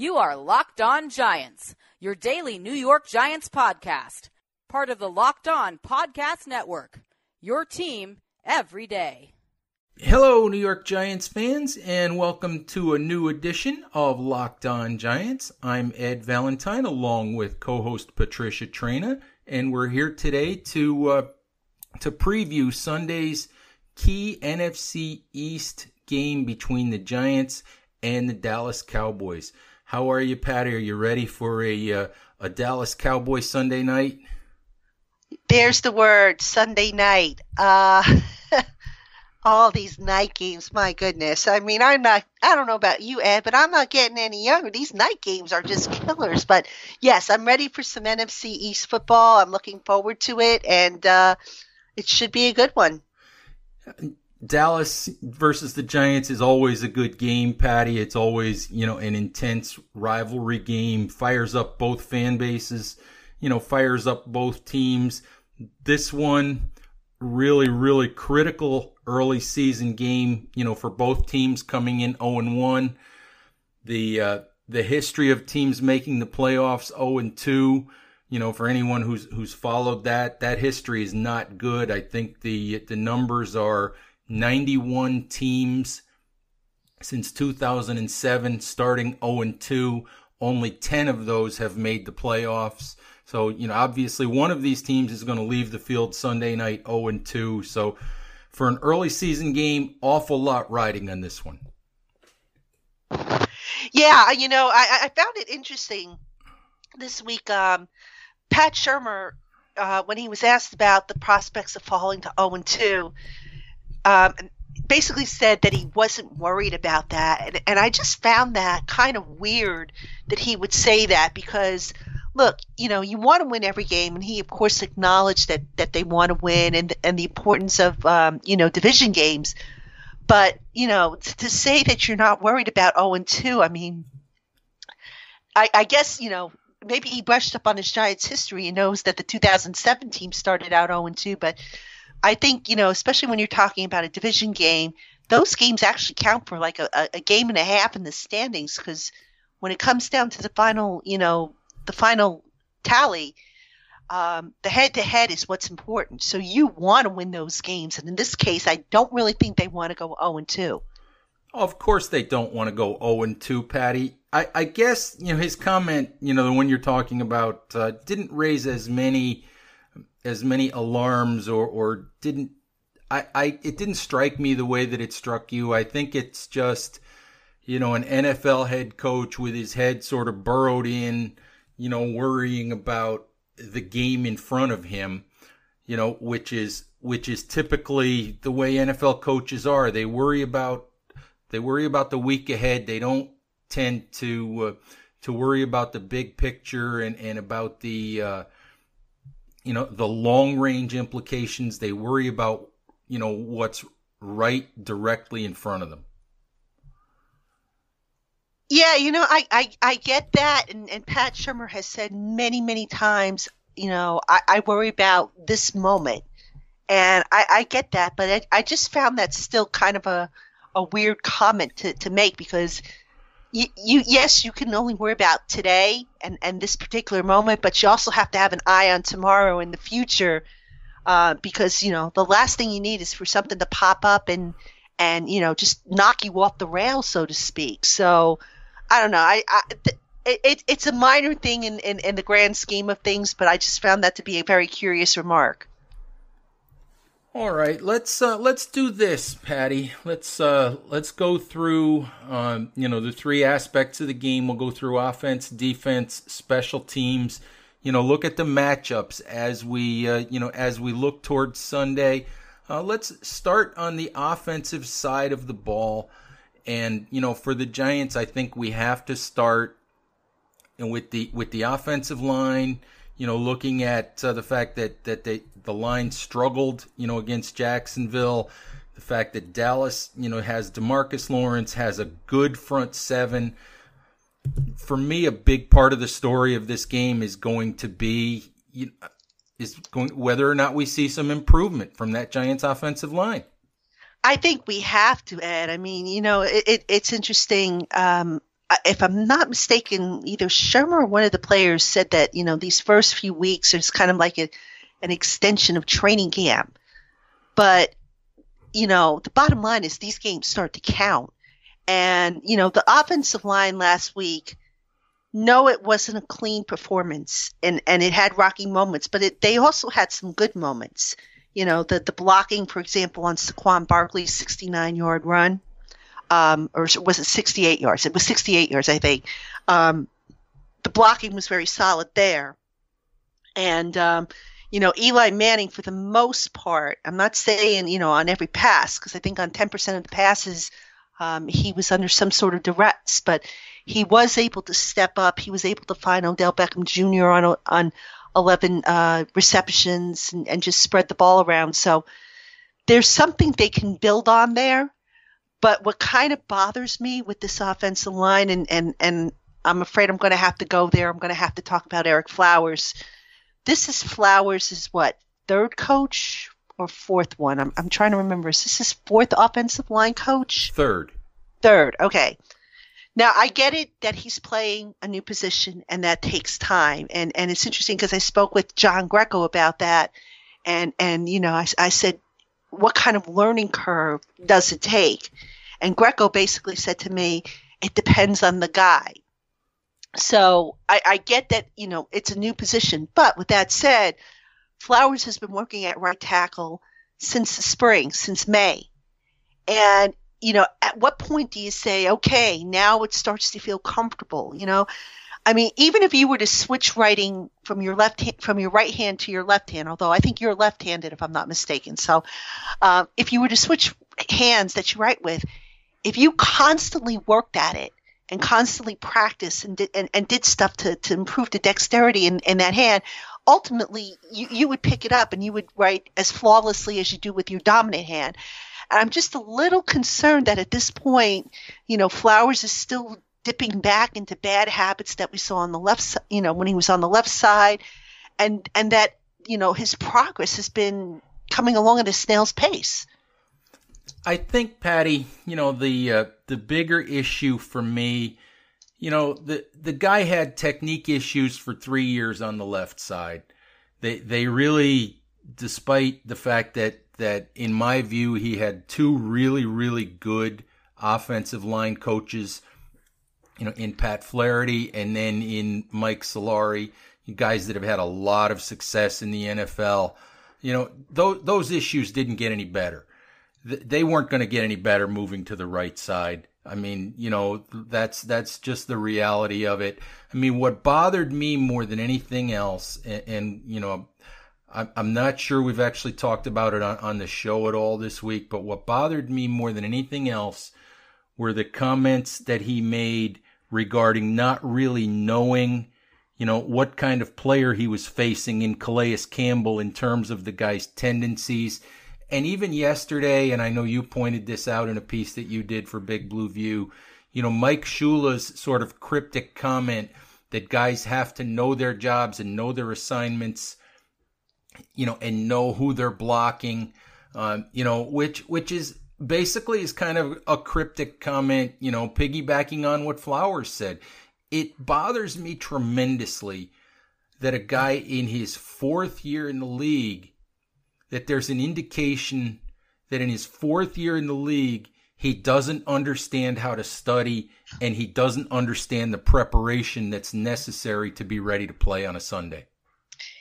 You are Locked On Giants, your daily New York Giants podcast, part of the Locked On Podcast Network. Your team every day. Hello, New York Giants fans, and welcome to a new edition of Locked On Giants. I'm Ed Valentine, along with co-host Patricia Traina, and we're here today to uh, to preview Sunday's key NFC East game between the Giants and the Dallas Cowboys. How are you, Patty? Are you ready for a uh, a Dallas Cowboy Sunday night? There's the word Sunday night. Uh, all these night games, my goodness. I mean, I'm not. I don't know about you, Ed, but I'm not getting any younger. These night games are just killers. But yes, I'm ready for some NFC East football. I'm looking forward to it, and uh, it should be a good one. Dallas versus the Giants is always a good game, Patty. It's always, you know, an intense rivalry game, fires up both fan bases, you know, fires up both teams. This one, really, really critical early season game, you know, for both teams coming in 0 and 1. The, uh, the history of teams making the playoffs 0 and 2 you know, for anyone who's who's followed that, that history is not good. I think the the numbers are 91 teams since 2007, starting 0 and 2. Only 10 of those have made the playoffs. So, you know, obviously one of these teams is going to leave the field Sunday night 0 and 2. So, for an early season game, awful lot riding on this one. Yeah, you know, I, I found it interesting this week. Um, Pat Shurmur, uh, when he was asked about the prospects of falling to 0 and 2, um, basically said that he wasn't worried about that. And, and I just found that kind of weird that he would say that because, look, you know, you want to win every game. And he, of course, acknowledged that, that they want to win and, and the importance of, um, you know, division games. But, you know, to say that you're not worried about 0 and 2, I mean, I, I guess, you know, maybe he brushed up on his Giants history and knows that the 2007 team started out 0 and 2, but I think, you know, especially when you're talking about a division game, those games actually count for like a, a game and a half in the standings because when it comes down to the final, you know, the final tally, um, the head to head is what's important. So you want to win those games. And in this case, I don't really think they want to go 0 and 2. Of course, they don't want to go 0 and 2, Patty. I, I guess, you know, his comment, you know, the one you're talking about, uh, didn't raise as many as many alarms or or didn't I, I it didn't strike me the way that it struck you. I think it's just you know an NFL head coach with his head sort of burrowed in, you know, worrying about the game in front of him, you know, which is which is typically the way NFL coaches are. They worry about they worry about the week ahead. They don't tend to uh, to worry about the big picture and and about the uh, you know, the long range implications. They worry about, you know, what's right directly in front of them. Yeah, you know, I, I, I get that. And, and Pat Shurmur has said many, many times, you know, I, I worry about this moment. And I, I get that, but I, I just found that still kind of a, a weird comment to, to make because – you, you yes you can only worry about today and and this particular moment but you also have to have an eye on tomorrow and the future uh, because you know the last thing you need is for something to pop up and and you know just knock you off the rails so to speak. So i don't know. I, I it, it's a minor thing in, in, in the grand scheme of things but i just found that to be a very curious remark all right, let's uh, let's do this, Patty. Let's uh, let's go through um, you know the three aspects of the game. We'll go through offense, defense, special teams. You know, look at the matchups as we uh, you know as we look towards Sunday. Uh, let's start on the offensive side of the ball, and you know for the Giants, I think we have to start with the with the offensive line you know, looking at uh, the fact that that they, the line struggled, you know, against Jacksonville, the fact that Dallas, you know, has Demarcus Lawrence has a good front seven. For me, a big part of the story of this game is going to be you know, is going whether or not we see some improvement from that Giants offensive line. I think we have to, Ed. I mean, you know, it, it, it's interesting. Um, if I'm not mistaken, either Shurmur or one of the players said that you know these first few weeks is kind of like a, an extension of training camp. But you know, the bottom line is these games start to count, and you know the offensive line last week. No, it wasn't a clean performance, and and it had rocky moments, but it, they also had some good moments. You know, the the blocking, for example, on Saquon Barkley's 69 yard run um, or was it 68 yards? It was 68 yards, I think. Um, the blocking was very solid there. And, um, you know, Eli Manning, for the most part, I'm not saying, you know, on every pass, because I think on 10% of the passes, um, he was under some sort of duress, but he was able to step up. He was able to find Odell Beckham Jr. on, on 11 uh, receptions and, and just spread the ball around. So there's something they can build on there. But what kind of bothers me with this offensive line, and, and, and I'm afraid I'm going to have to go there. I'm going to have to talk about Ereck Flowers. This is Flowers' is what third coach or fourth one? I'm I'm trying to remember. Is this his fourth offensive line coach? Third. Third. Okay. Now I get it that he's playing a new position and that takes time, and and it's interesting because I spoke with John Greco about that, and and you know I, I said what kind of learning curve does it take? And Greco basically said to me, it depends on the guy. So I, I get that, you know, it's a new position. But with that said, Flowers has been working at right tackle since the spring, since May. And, you know, at what point do you say, okay, now it starts to feel comfortable? You know, I mean, even if you were to switch writing from your left hand, from your right hand to your left hand, although I think you're left-handed if I'm not mistaken. So, uh, if you were to switch hands that you write with, if you constantly worked at it and constantly practiced and did and, and did stuff to, to improve the dexterity in, in that hand, ultimately you, you would pick it up and you would write as flawlessly as you do with your dominant hand. And I'm just a little concerned that at this point, you know, Flowers is still dipping back into bad habits that we saw on the left, you know, when he was on the left side, and and that you know his progress has been coming along at a snail's pace. I think, Patty, you know the uh, the bigger issue for me, you know, the the guy had technique issues for three years on the left side. They they really, despite the fact that that in my view he had two really really good offensive line coaches you know, in Pat Flaherty and then in Mike Solari, guys that have had a lot of success in the NFL. You know, those, those issues didn't get any better. They weren't going to get any better moving to the right side. I mean, you know, that's that's just the reality of it. I mean, what bothered me more than anything else, and, and you know, I'm, I'm not sure we've actually talked about it on, on the show at all this week, but what bothered me more than anything else were the comments that he made regarding not really knowing, you know, what kind of player he was facing in Calais Campbell in terms of the guy's tendencies. And even yesterday, and I know you pointed this out in a piece that you did for Big Blue View, you know, Mike Shula's sort of cryptic comment that guys have to know their jobs and know their assignments, you know, and know who they're blocking, um, you know, which which is basically is kind of a cryptic comment, you know, piggybacking on what Flowers said. It bothers me tremendously that a guy in his fourth year in the league, that there's an indication that in his fourth year in the league, he doesn't understand how to study and he doesn't understand the preparation that's necessary to be ready to play on a Sunday.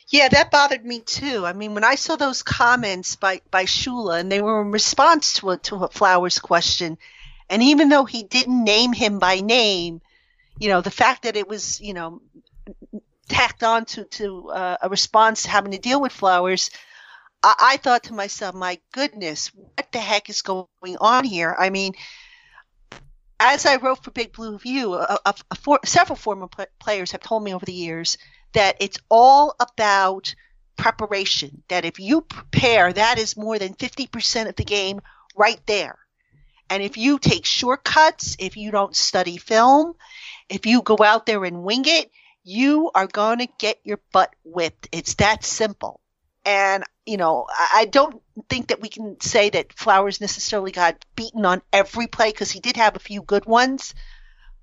Yeah, that bothered me too. I mean, when I saw those comments by by Shula, and they were in response to a to a Flowers question, and even though he didn't name him by name, you know, the fact that it was you know tacked on to to uh, a response having to deal with Flowers, I, I thought to myself, my goodness, what the heck is going on here? I mean as I wrote for Big Blue View, a, a, a for, several former players have told me over the years that it's all about preparation. That if you prepare, that is more than 50% of the game right there. And if you take shortcuts, if you don't study film, if you go out there and wing it, you are going to get your butt whipped. It's that simple. And, you know, I don't think that we can say that Flowers necessarily got beaten on every play because he did have a few good ones.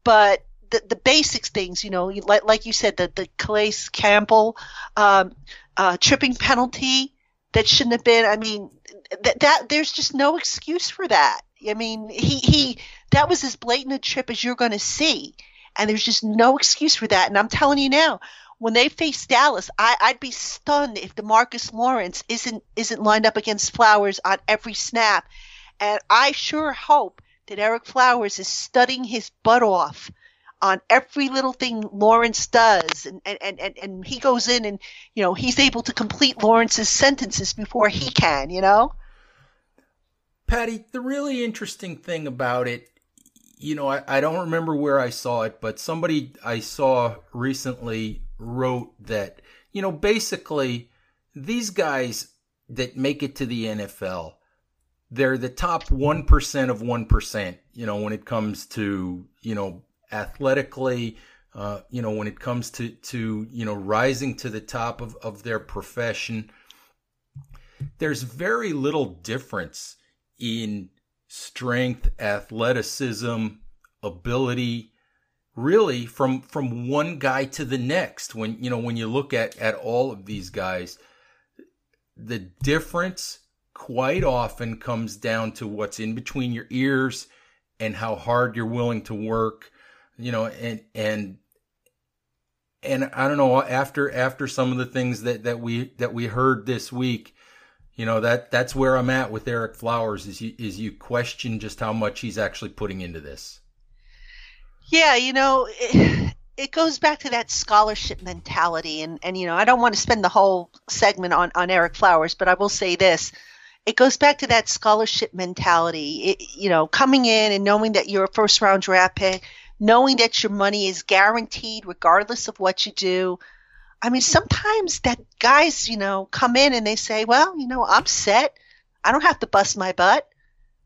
But the, the basics things, you know, like, like you said, the, the Calais Campbell um, uh, tripping penalty that shouldn't have been. I mean, that, that there's just no excuse for that. I mean, he, he that was as blatant a trip as you're going to see, and there's just no excuse for that. And I'm telling you now, when they face Dallas, I, I'd be stunned if Demarcus Lawrence isn't isn't lined up against Flowers on every snap. And I sure hope that Ereck Flowers is studying his butt off on every little thing Lawrence does and, and, and, and he goes in and you know he's able to complete Lawrence's sentences before he can, you know? Patty, the really interesting thing about it, you know, I, I don't remember where I saw it, but somebody I saw recently wrote that, you know, basically these guys that make it to the NFL, they're the top 1% of 1%, you know, when it comes to, you know, athletically, uh, you know, when it comes to, to, you know, rising to the top of, of their profession. There's very little difference in strength, athleticism, ability, really from from one guy to the next when you know when you look at at all of these guys the difference quite often comes down to what's in between your ears and how hard you're willing to work you know and and and I don't know after after some of the things that that we that we heard this week you know that that's where I'm at with Ereck Flowers is you is you question just how much he's actually putting into this. Yeah, you know, it, goes back to that scholarship mentality, and and you know, I don't want to spend the whole segment on on Ereck Flowers, but I will say this: it goes back to that scholarship mentality. It, you know, coming in and knowing that you're a first round draft pick, knowing that your money is guaranteed regardless of what you do. I mean, sometimes that guys, you know, come in and they say, "Well, you know, I'm set. I don't have to bust my butt."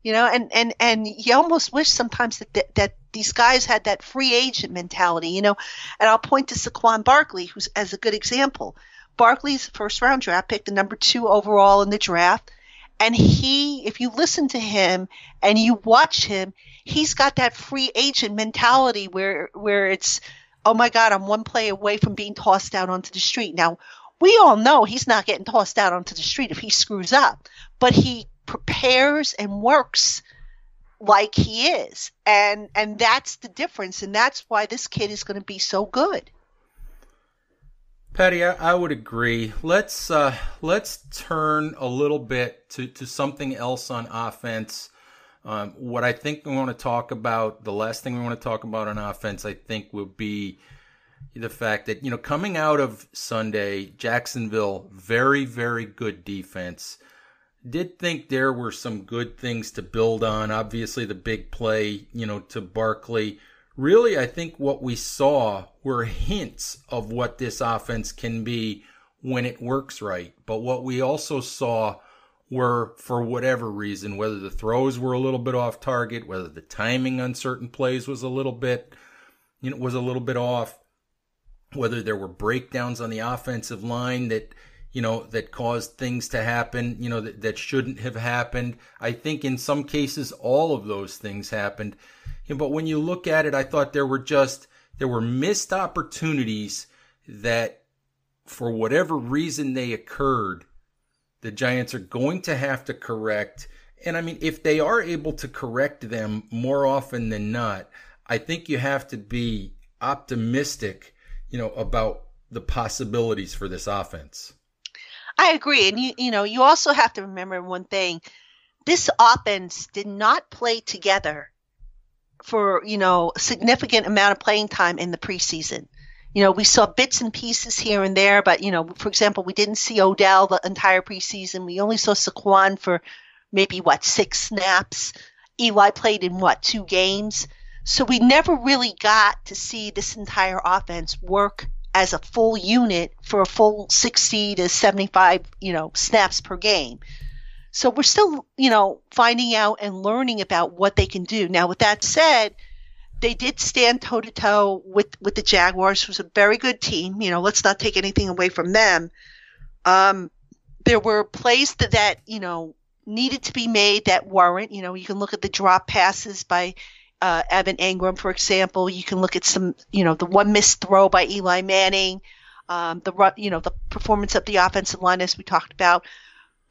You know, and and and you almost wish sometimes that that, that these guys had that free agent mentality, you know. And I'll point to Saquon Barkley, who's as a good example. Barkley's first round draft pick, the number two overall in the draft. And he, if you listen to him and you watch him, he's got that free agent mentality where where it's, oh my God, I'm one play away from being tossed out onto the street. Now, we all know he's not getting tossed out onto the street if he screws up, but he prepares and works like he is. And and that's the difference. And that's why this kid is going to be so good patty I, I, would agree let's uh let's turn a little bit to to something else on offense um, what i think we want to talk about the last thing we want to talk about on offense i think would be the fact that you know coming out of sunday jacksonville very very good defense did think there were some good things to build on. Obviously, the big play, you know, to Barkley. Really, I think what we saw were hints of what this offense can be when it works right. But what we also saw were, for whatever reason, whether the throws were a little bit off target, whether the timing on certain plays was a little bit, you know, was a little bit off, whether there were breakdowns on the offensive line that you know, that caused things to happen, you know, that, that shouldn't have happened. I think in some cases, all of those things happened. But when you look at it, I thought there were just, there were missed opportunities that for whatever reason they occurred, the Giants are going to have to correct. And I mean, if they are able to correct them more often than not, I think you have to be optimistic, you know, about the possibilities for this offense. I agree. And you you know, you also have to remember one thing. This offense did not play together for, you know, significant amount of playing time in the preseason. You know, we saw bits and pieces here and there, but you know, for example, we didn't see Odell the entire preseason. We only saw Saquon for maybe what six snaps. Eli played in what two games, so we never really got to see this entire offense work as a full unit for a full 60 to 75, you know, snaps per game. So we're still, you know, finding out and learning about what they can do. Now, with that said, they did stand toe to toe with with the Jaguars, who's a very good team. You know, let's not take anything away from them. Um, there were plays that, that you know needed to be made that weren't. You know, you can look at the drop passes by uh, Evan Engram, for example. You can look at some, you know, the one missed throw by Eli Manning, um, the you know the performance of the offensive line as we talked about.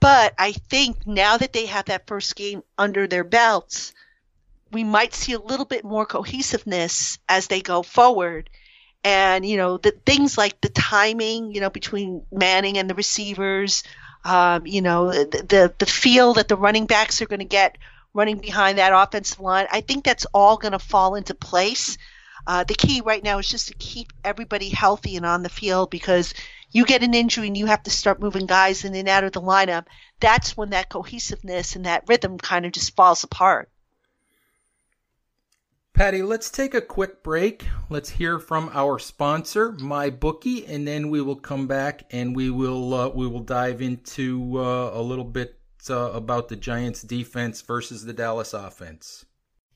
But I think now that they have that first game under their belts, we might see a little bit more cohesiveness as they go forward. And you know the things like the timing, you know, between Manning and the receivers, um, you know, the, the the feel that the running backs are going to get running behind that offensive line. I think that's all going to fall into place. Uh, the key right now is just to keep everybody healthy and on the field because you get an injury and you have to start moving guys in and out of the lineup. That's when that cohesiveness and that rhythm kind of just falls apart. Patty, let's take a quick break. Let's hear from our sponsor, My Bookie, and then we will come back and we will uh, we will dive into uh, a little bit uh, about the Giants defense versus the Dallas offense.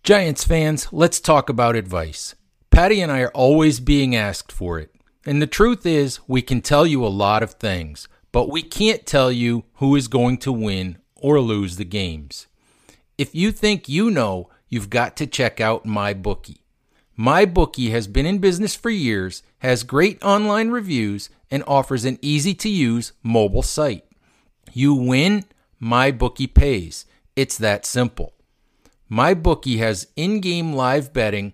Giants fans, let's talk about advice. Patty and I are always being asked for it. And the truth is, we can tell you a lot of things, but we can't tell you who is going to win or lose the games. If you think you know, you've got to check out MyBookie. MyBookie has been in business for years, has great online reviews, and offers an easy to use mobile site. You win, MyBookie pays. It's that simple. MyBookie has in game live betting,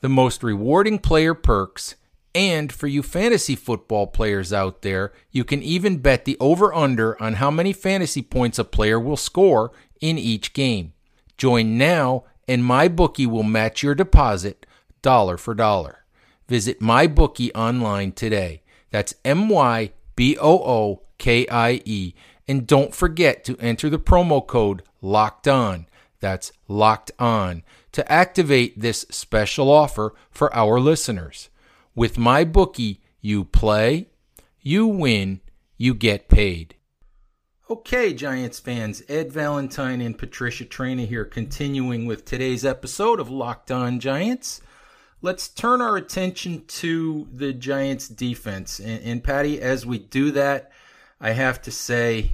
the most rewarding player perks, and for you fantasy football players out there, you can even bet the over under on how many fantasy points a player will score in each game. Join now, and MyBookie will match your deposit dollar for dollar. Visit MyBookie online today. That's M Y B O O K I E and don't forget to enter the promo code LOCKED ON. That's LOCKED ON to activate this special offer for our listeners. With my bookie, you play, you win, you get paid. Okay, Giants fans, Ed Valentine and Patricia Traina here, continuing with today's episode of Locked On Giants. Let's turn our attention to the Giants defense. And, and Patty, as we do that, I have to say,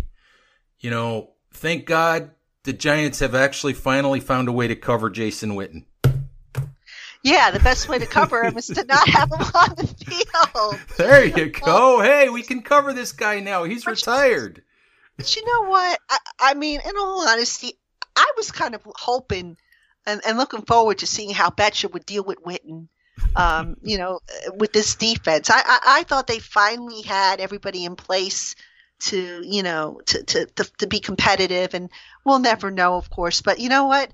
you know, thank God the Giants have actually finally found a way to cover Jason Witten. Yeah, the best way to cover him is to not have him on the field. There you go. hey, we can cover this guy now. He's but retired. but you know what? I, I, mean, in all honesty, I was kind of hoping and, and looking forward to seeing how Bettcher would deal with Witten. Um, you know, with this defense, I, I, I thought they finally had everybody in place to you know to, to, to, to be competitive and we'll never know of course but you know what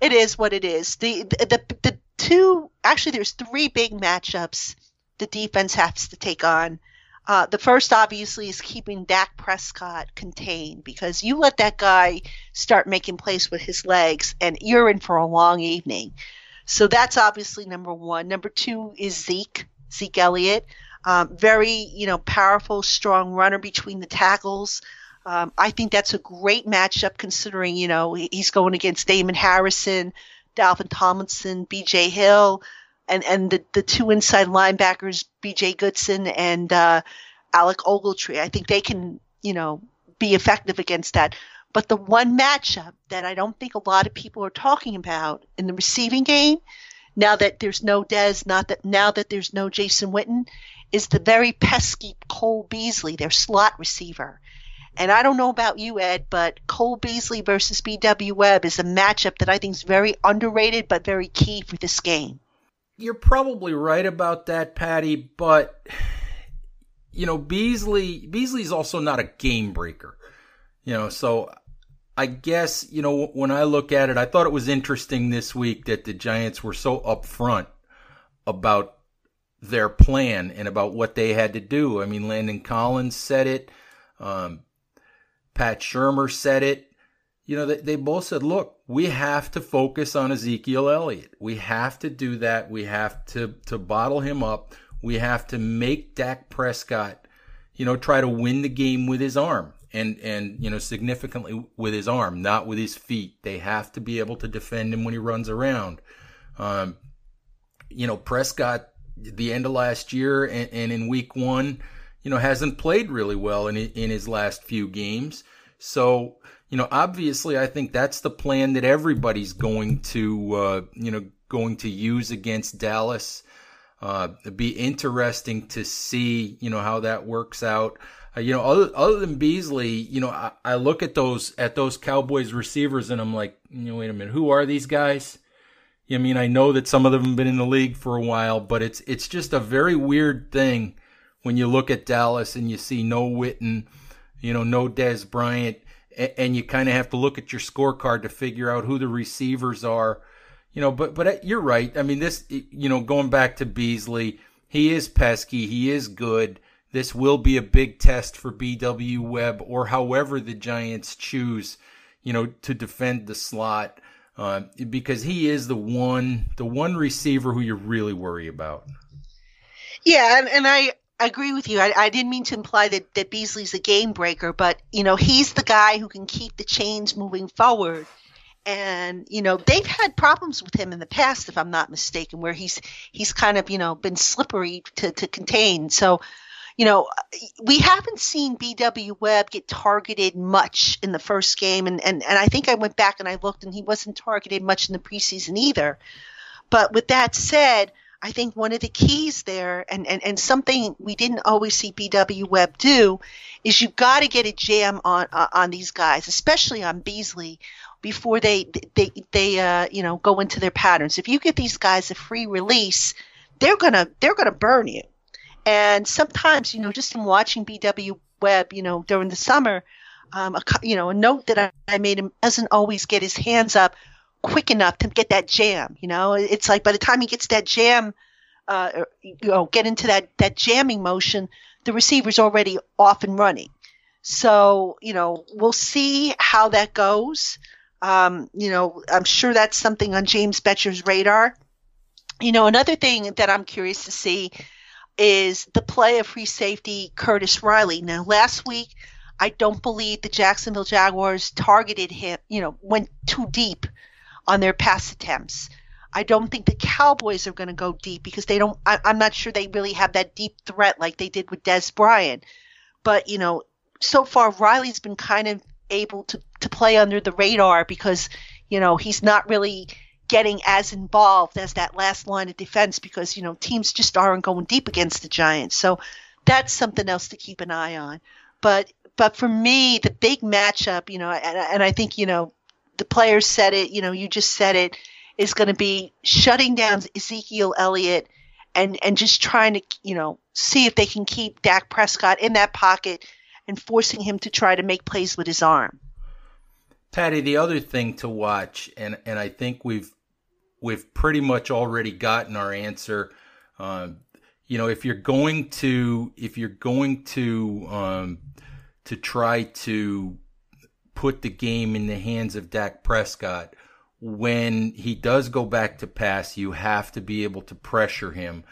it is what it is the the, the, the two actually there's three big matchups the defense has to take on uh, the first obviously is keeping Dak Prescott contained because you let that guy start making plays with his legs and you're in for a long evening. So that's obviously number one. Number two is Zeke, Zeke Elliott. Um, very, you know, powerful, strong runner between the tackles. Um, I think that's a great matchup considering, you know, he's going against Damon Harrison, Dalvin Tomlinson, B.J. Hill, and and the the two inside linebackers, B.J. Goodson and uh, Alec Ogletree. I think they can, you know, be effective against that. But the one matchup that I don't think a lot of people are talking about in the receiving game, now that there's no Dez, not that now that there's no Jason Witten, is the very pesky Cole Beasley, their slot receiver. And I don't know about you, Ed, but Cole Beasley versus B.W. Webb is a matchup that I think is very underrated but very key for this game. You're probably right about that, Patty, but you know, Beasley Beasley's also not a game breaker. You know, so I guess, you know, when I look at it, I thought it was interesting this week that the Giants were so upfront about their plan and about what they had to do. I mean, Landon Collins said it. Um, Pat Shurmur said it. You know, they, they both said, look, we have to focus on Ezekiel Elliott. We have to do that. We have to, to bottle him up. We have to make Dak Prescott, you know, try to win the game with his arm and, and, you know, significantly with his arm, not with his feet. They have to be able to defend him when he runs around. Um, you know, Prescott the end of last year and, and in week one, you know, hasn't played really well in in his last few games. So, you know, obviously, I think that's the plan that everybody's going to, uh, you know, going to use against Dallas. Uh, it'd be interesting to see, you know, how that works out. Uh, you know, other other than Beasley, you know, I, I, look at those at those Cowboys receivers and I'm like, you know, wait a minute, who are these guys? You I mean, I know that some of them have been in the league for a while, but it's it's just a very weird thing when you look at Dallas and you see no Witten, you know, no Dez Bryant, and, and you kind of have to look at your scorecard to figure out who the receivers are. You know, but but uh, you're right. I mean, this, you know, going back to Beasley, he is pesky, he is good. This will be a big test for BW Webb or however the Giants choose, you know, to defend the slot uh, because he is the one the one receiver who you really worry about. Yeah, and, and I agree with you. I, I didn't mean to imply that, that Beasley's a game breaker, but you know he's the guy who can keep the chains moving forward. And you know they've had problems with him in the past, if I'm not mistaken, where he's he's kind of you know been slippery to, to contain. So you know, we haven't seen BW Webb get targeted much in the first game. And, and, and I think I went back and I looked and he wasn't targeted much in the preseason either. But with that said, I think one of the keys there, and, and, and something we didn't always see BW Webb do, is you've got to get a jam on uh, on these guys, especially on Beasley, before they they they uh, you know go into their patterns. If you give these guys a free release, they're gonna they're gonna burn you. And sometimes, you know, just in watching BW Webb, you know, during the summer, um, a, you know, a note that I, I made him doesn't always get his hands up quick enough to get that jam. You know, it's like by the time he gets that jam, uh, you know, get into that that jamming motion, the receiver's already off and running. So, you know, we'll see how that goes. Um, you know, I'm sure that's something on James Bettcher's radar. You know, another thing that I'm curious to see is the play of free safety Curtis Riley. Now, last week, I don't believe the Jacksonville Jaguars targeted him, you know, went too deep on their pass attempts. I don't think the Cowboys are going to go deep because they don't, I, am not sure they really have that deep threat like they did with Dez Bryant. But, you know, so far, Riley's been kind of able to, to play under the radar because, you know, he's not really getting as involved as that last line of defense because you know teams just aren't going deep against the Giants. So that's something else to keep an eye on. But but for me, the big matchup, you know, and, and I think you know the players said it. You know, you just said it is going to be shutting down Ezekiel Elliott and and just trying to you know see if they can keep Dak Prescott in that pocket and forcing him to try to make plays with his arm. Patty, the other thing to watch, and and I think we've we've pretty much already gotten our answer. Um, you know, if you're going to if you're going to um, to try to put the game in the hands of Dak Prescott, when he does go back to pass, you have to be able to pressure him.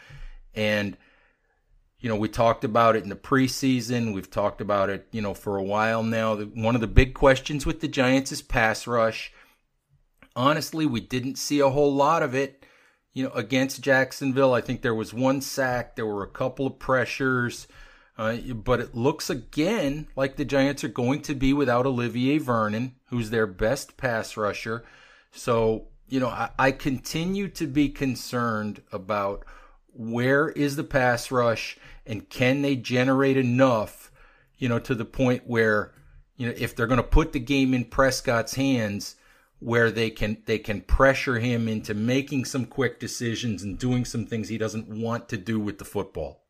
And you know, we talked about it in the preseason. We've talked about it, you know, for a while now. One of the big questions with the Giants is pass rush. Honestly, we didn't see a whole lot of it, you know, against Jacksonville. I think there was one sack, there were a couple of pressures, uh, but it looks again like the Giants are going to be without Olivier Vernon, who's their best pass rusher. So, you know, I, I continue to be concerned about where is the pass rush and can they generate enough, you know, to the point where, you know, if they're going to put the game in Prescott's hands, where they can they can pressure him into making some quick decisions and doing some things he doesn't want to do with the football.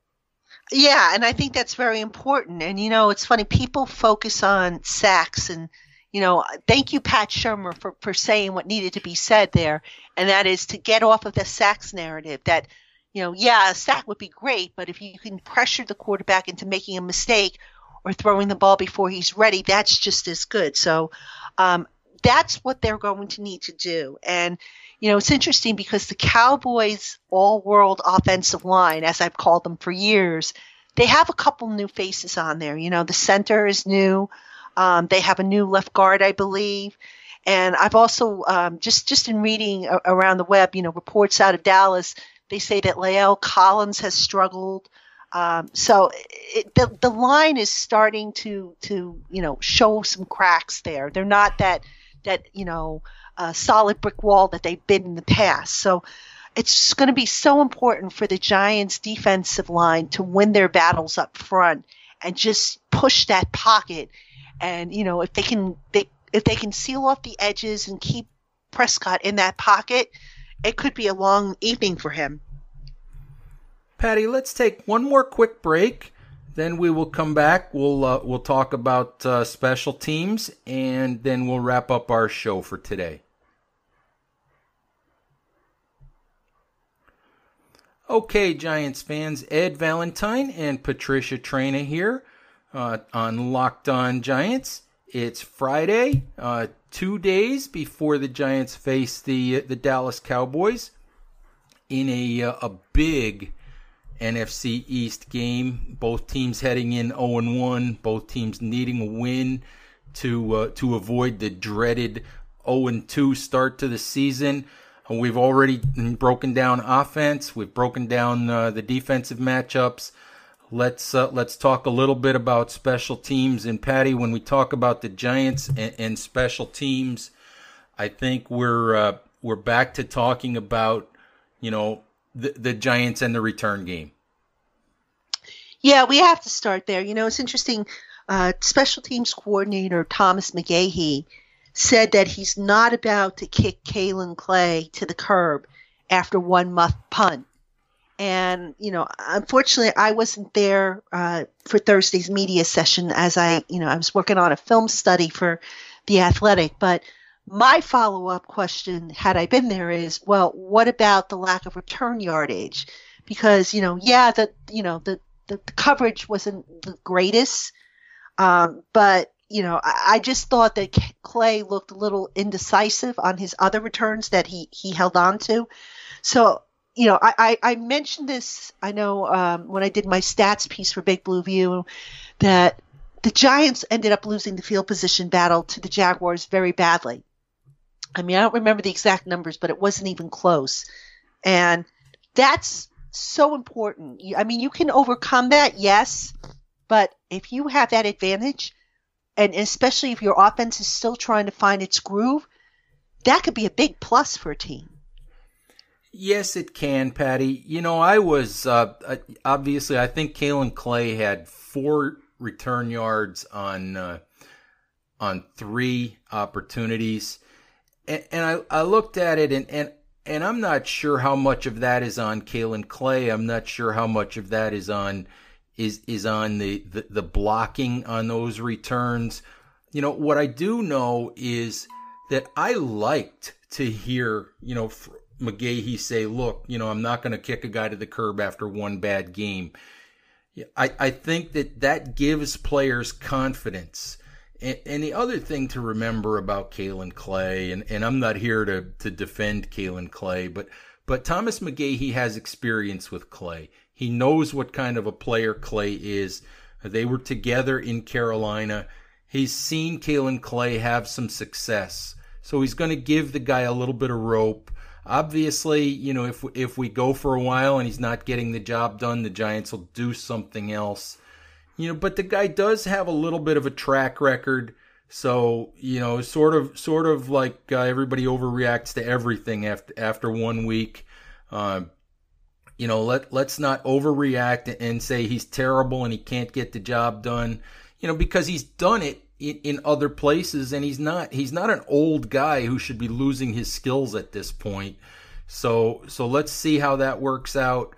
Yeah, and I think that's very important. And you know, it's funny people focus on sacks and you know, thank you Pat Shurmur for for saying what needed to be said there, and that is to get off of the sacks narrative that you know, yeah, a sack would be great, but if you can pressure the quarterback into making a mistake or throwing the ball before he's ready, that's just as good. So um, that's what they're going to need to do. And, you know, it's interesting because the Cowboys all world offensive line, as I've called them for years, they have a couple new faces on there. You know, the center is new. Um, they have a new left guard, I believe. And I've also um, just just in reading around the web, you know, reports out of Dallas they say that La'el Collins has struggled. Um, so it, the the line is starting to to you know show some cracks there. They're not that that you know solid brick wall that they've been in the past. So it's going to be so important for the Giants defensive line to win their battles up front and just push that pocket. And you know, if they can, they, if they can seal off the edges and keep Prescott in that pocket, it could be a long evening for him. Patty, let's take one more quick break. Then we will come back. We'll uh, we'll talk about uh, special teams, and then we'll wrap up our show for today. Okay, Giants fans, Ed Valentine and Patricia Traina here uh, on Locked On Giants. It's Friday, uh, two days before the Giants face the the Dallas Cowboys in a uh, a big NFC East game. Both teams heading in 0 1. Both teams needing a win to uh, to avoid the dreaded 0 2 start to the season. We've already broken down offense. We've broken down uh, the defensive matchups. Let's uh, let's talk a little bit about special teams. And Patty, when we talk about the Giants and, and special teams, I think we're uh, we're back to talking about you know the, the Giants and the return game. Yeah, we have to start there. You know, it's interesting. Uh, special teams coordinator Thomas McGaughey said that he's not about to kick Kaelin Clay to the curb after one muffed punt. And, you know, unfortunately, I wasn't there uh, for Thursday's media session as I, you know, I was working on a film study for The Athletic. But my follow up question, had I been there, is well, what about the lack of return yardage? Because, you know, yeah, the, you know, the, the, the coverage wasn't the greatest. Um, but you know, I, I just thought that Clay looked a little indecisive on his other returns that he, he held on to. So, you know, I, I, I mentioned this, I know, um, when I did my stats piece for Big Blue View, that the Giants ended up losing the field position battle to the Jaguars very badly. I mean, I don't remember the exact numbers, but it wasn't even close. And that's so important. I mean, you can overcome that, yes, but if you have that advantage, and especially if your offense is still trying to find its groove, that could be a big plus for a team. Yes, it can, Patty. You know, I was uh, obviously I think Kaelin Clay had four return yards on uh, on three opportunities, and, and I, I looked at it and, and and I'm not sure how much of that is on Kaelin Clay. I'm not sure how much of that is on is is on the, the, the blocking on those returns. You know, what I do know is that I liked to hear, you know, McGaughey say, look, you know, I'm not going to kick a guy to the curb after one bad game. I, I think that that gives players confidence. And, the other thing to remember about Kaelin Clay, and, and I'm not here to, to defend Kaelin Clay, but, but Thomas McGaughey has experience with Clay. He knows what kind of a player Clay is. They were together in Carolina. He's seen Kaelin Clay have some success. So he's going to give the guy a little bit of rope. Obviously, you know, if if we go for a while and he's not getting the job done, the Giants will do something else. You know, but the guy does have a little bit of a track record. So, you know, sort of sort of like uh, everybody overreacts to everything after after one week. Uh, you know, let let's not overreact and say he's terrible and he can't get the job done. You know, because he's done it in, in other places and he's not he's not an old guy who should be losing his skills at this point. So so let's see how that works out.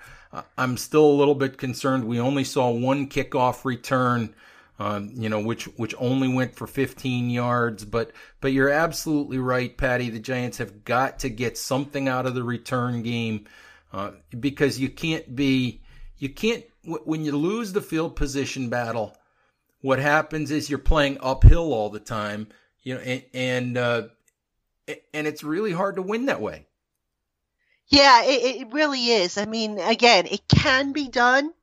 I'm still a little bit concerned. We only saw one kickoff return. Um, you know, which which only went for 15 yards. But but you're absolutely right, Patty. The Giants have got to get something out of the return game uh, because you can't be you can't when you lose the field position battle. What happens is you're playing uphill all the time, you know, and and, uh, and it's really hard to win that way. Yeah, it, it really is. I mean, again, it can be done,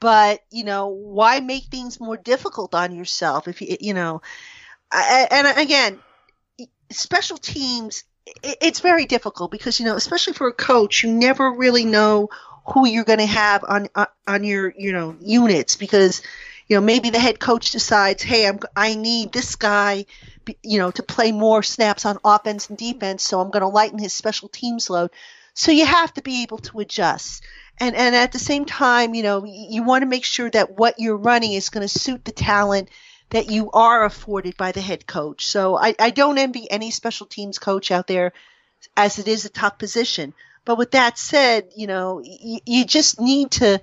but you know, why make things more difficult on yourself if you you know? and again, special teams it's very difficult because you know, especially for a coach, you never really know who you're going to have on, uh, on your you know units because you know, maybe the head coach decides, hey, I'm, I need this guy, you know, to play more snaps on offense and defense, so I'm going to lighten his special teams load. So you have to be able to adjust. And, and at the same time, you know, you want to make sure that what you're running is going to suit the talent that you are afforded by the head coach. So I, I don't envy any special teams coach out there as it is a tough position. But with that said, you know, you, you just need to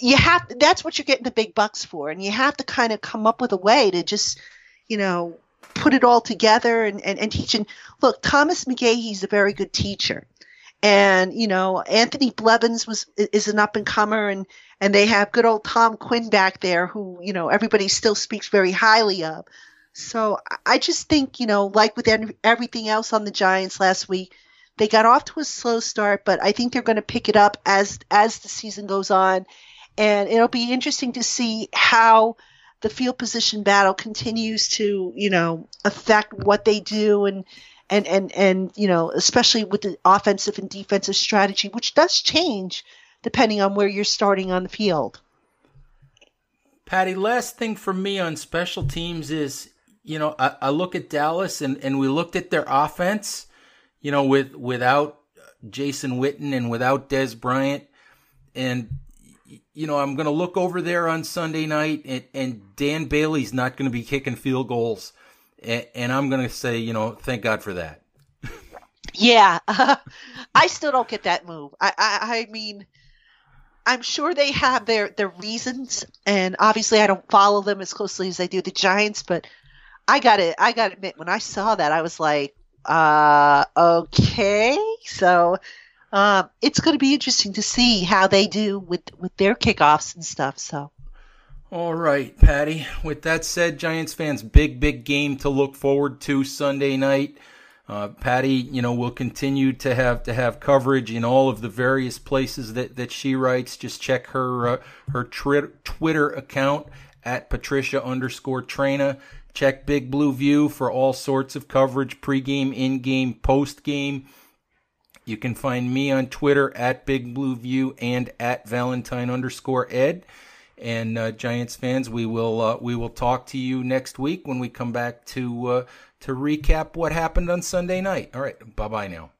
you have that's what you're getting the big bucks for and you have to kind of come up with a way to just you know put it all together and, and, and teach and look thomas mcgaughey's a very good teacher and you know anthony blevins was is an up and comer and and they have good old tom quinn back there who you know everybody still speaks very highly of. So i just think you know like with everything else on the giants last week they got off to a slow start, but I think they're going to pick it up as as the season goes on, and it'll be interesting to see how the field position battle continues to you know affect what they do and and and and you know especially with the offensive and defensive strategy, which does change depending on where you're starting on the field. Patty, last thing for me on special teams is, you know, I, I look at Dallas and, and we looked at their offense you know, with without Jason Witten and without Dez Bryant, and you know, I'm going to look over there on Sunday night, and, and Dan Bailey's not going to be kicking field goals, and, I'm going to say, you know, thank God for that. yeah, uh, I still don't get that move. I, I, I mean. I'm sure they have their, their reasons, and obviously I don't follow them as closely as I do the Giants. But I got to I got to admit, when I saw that, I was like, uh, okay, so uh, it's going to be interesting to see how they do with with their kickoffs and stuff. So. All right, Patty. With that said, Giants fans, big, big game to look forward to Sunday night. Uh, Patty, you know, will continue to have to have coverage in all of the various places that, that she writes. Just check her uh, her tri- Twitter account at Patricia underscore Traina. Check Big Blue View for all sorts of coverage, pregame, in-game, post-game. You can find me on Twitter at Big Blue View and at Valentine underscore Ed. And uh, Giants fans, we will uh, we will talk to you next week when we come back to uh, to recap what happened on Sunday night. All right, bye bye now.